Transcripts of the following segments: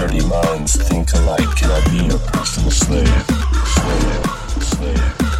Dirty minds think alike. Can I be your personal slave? Slave, slave.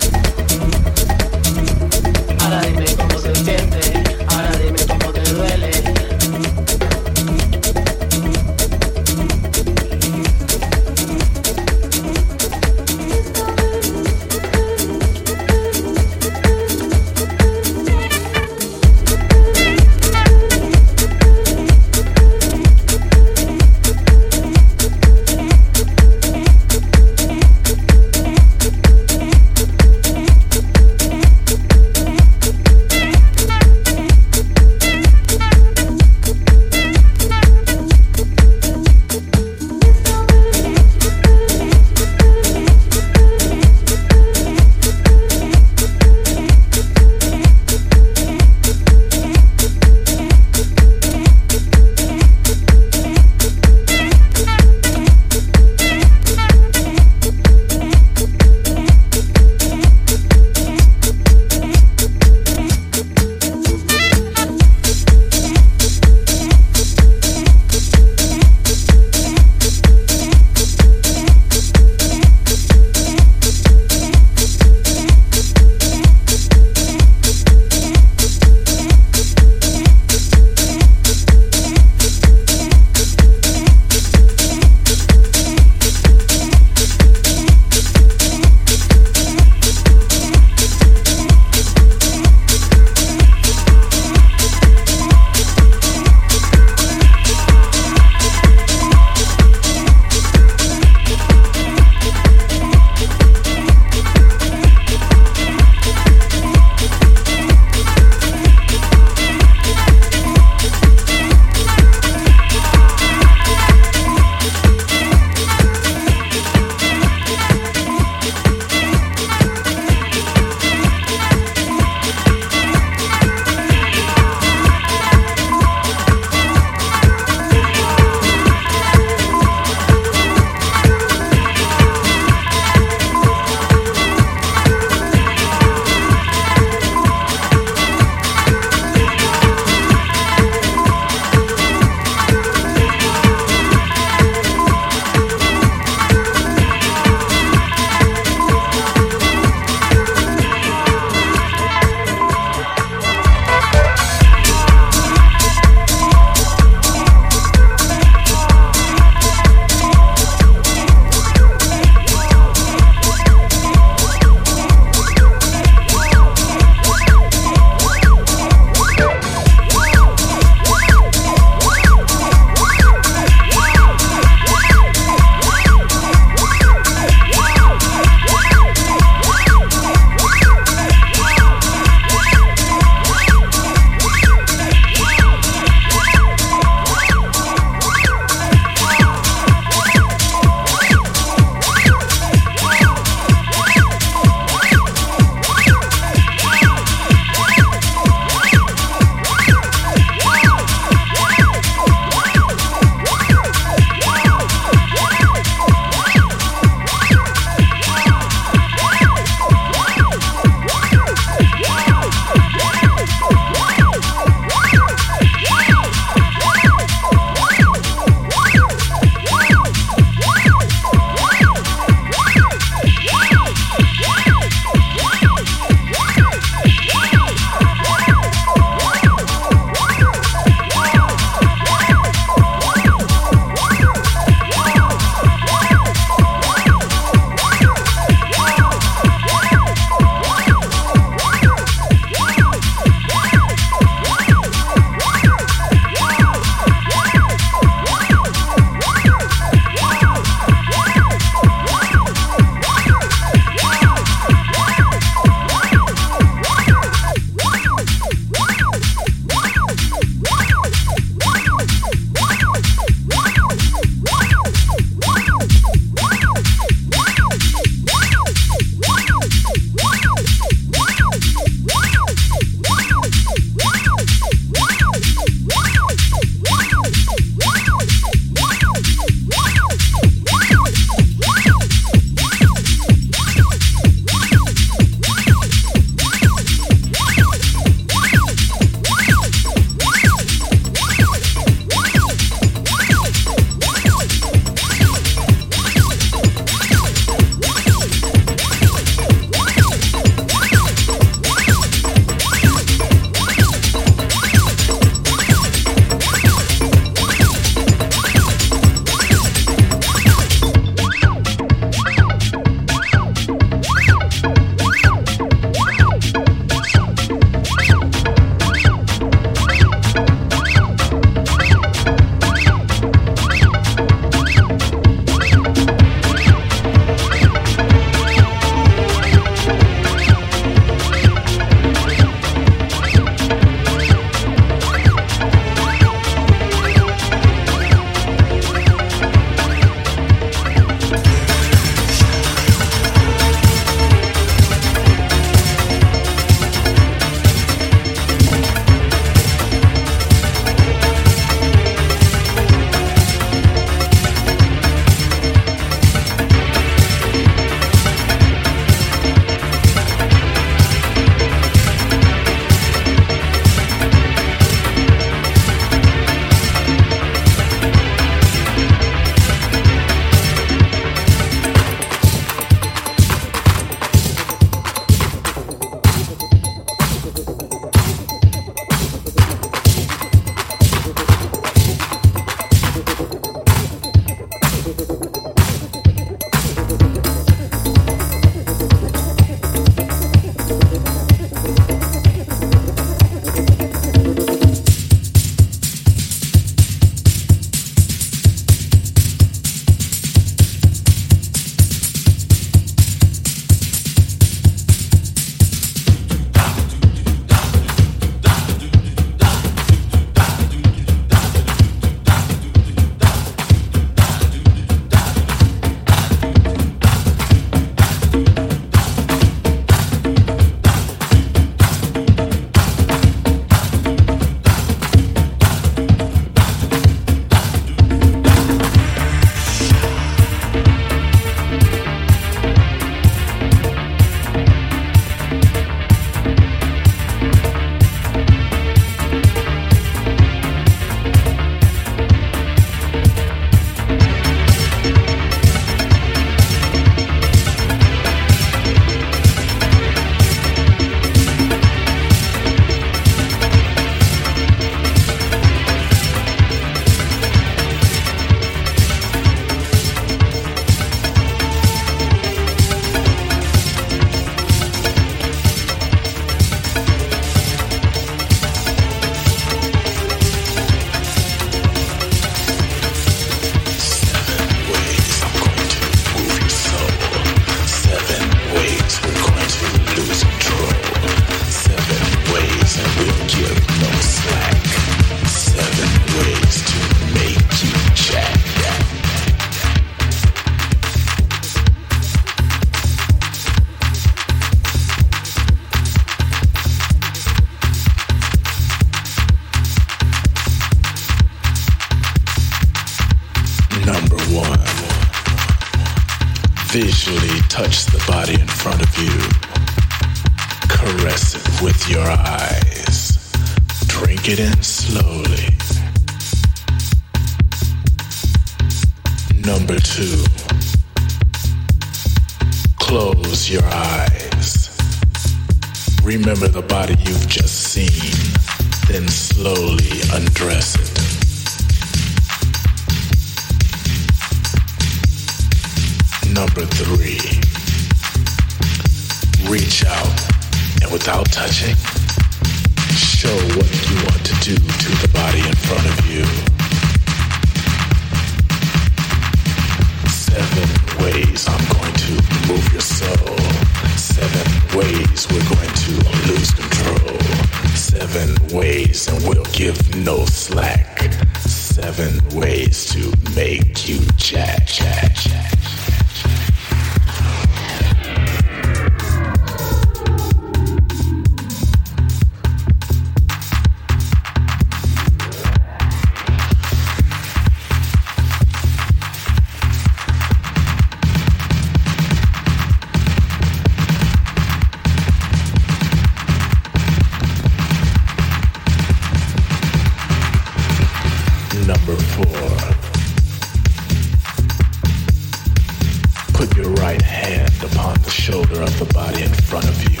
In front of you.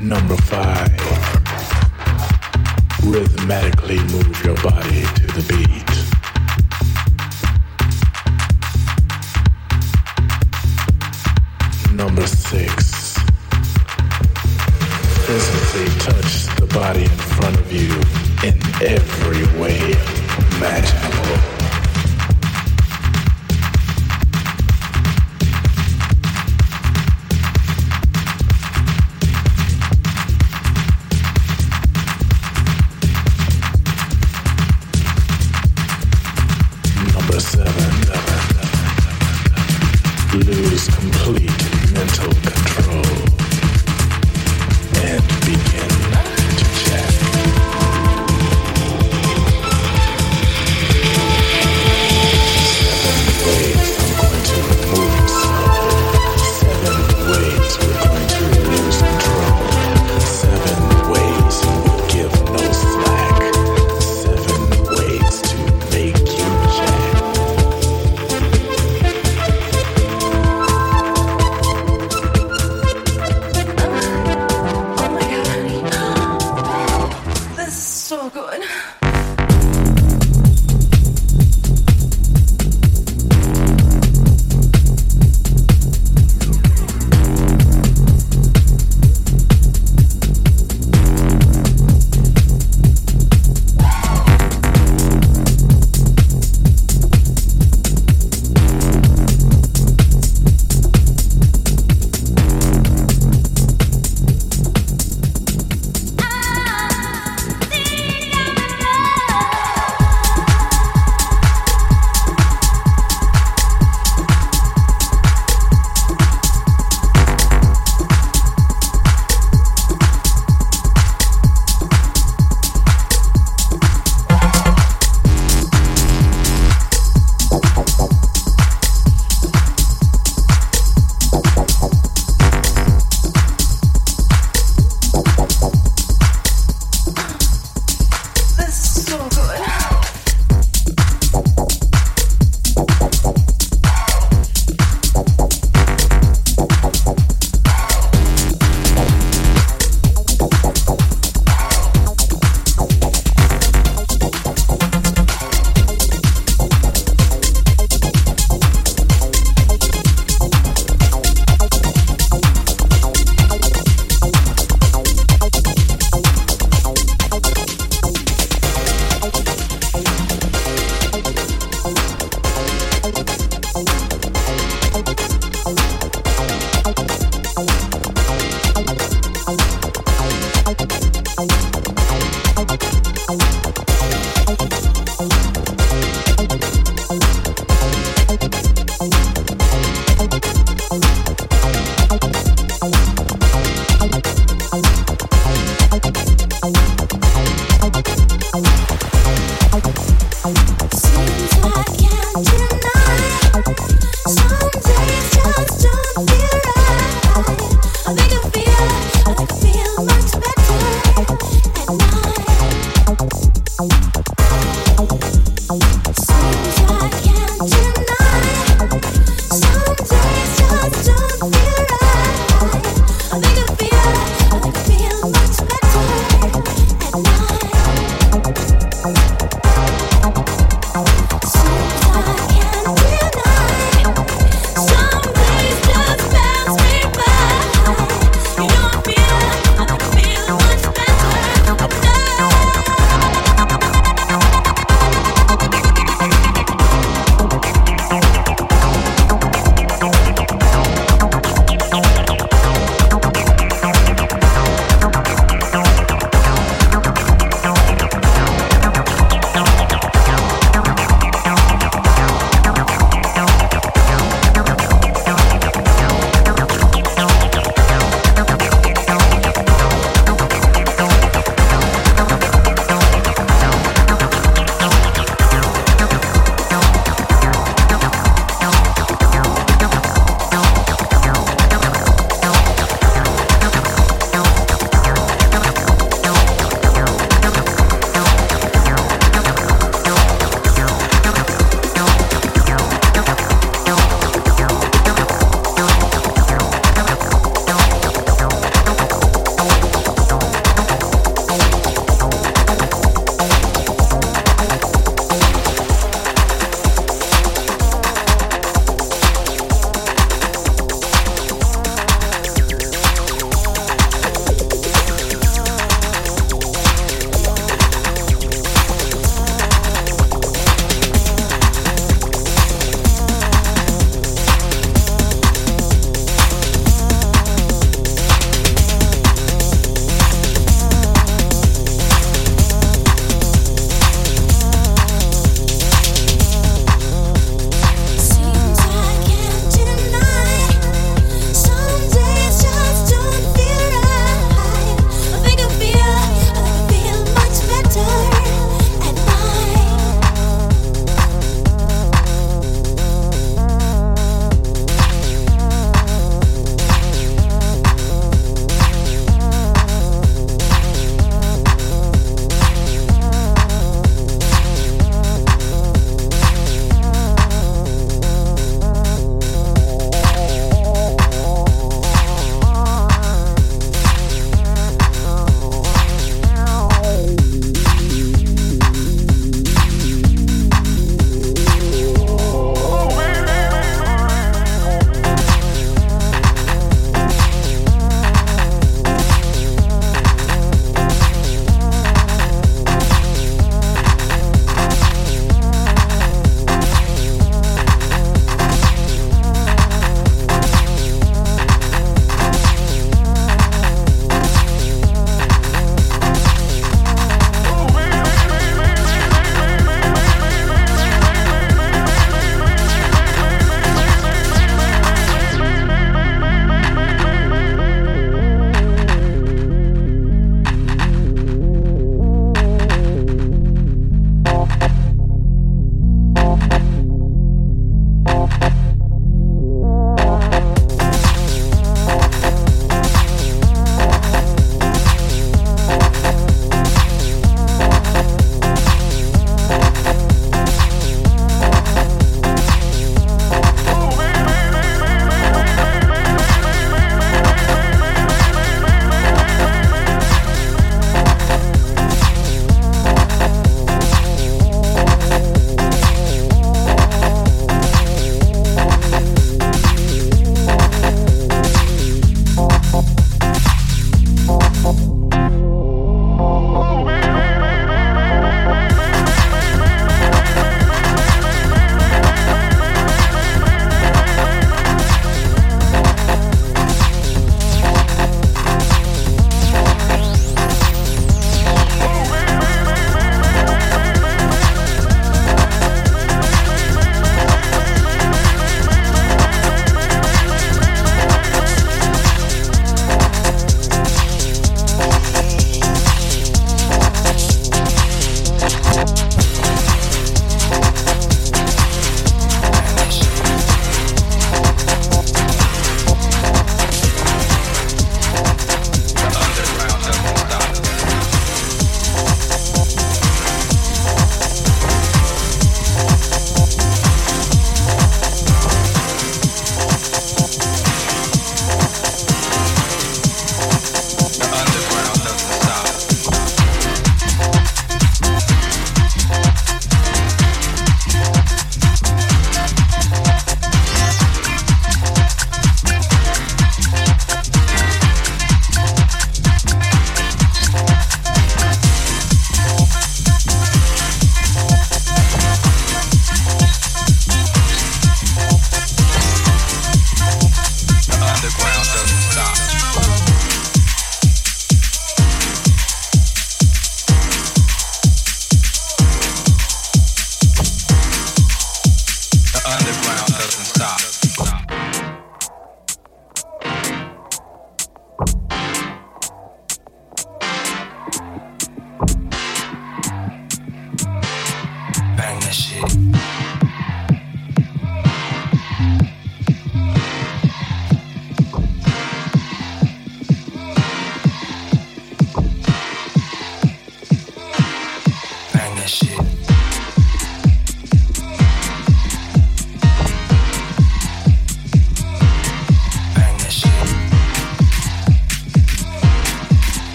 Number five, rhythmically move your body to the beat. Number six, physically touch the body in front of you in every way imaginable.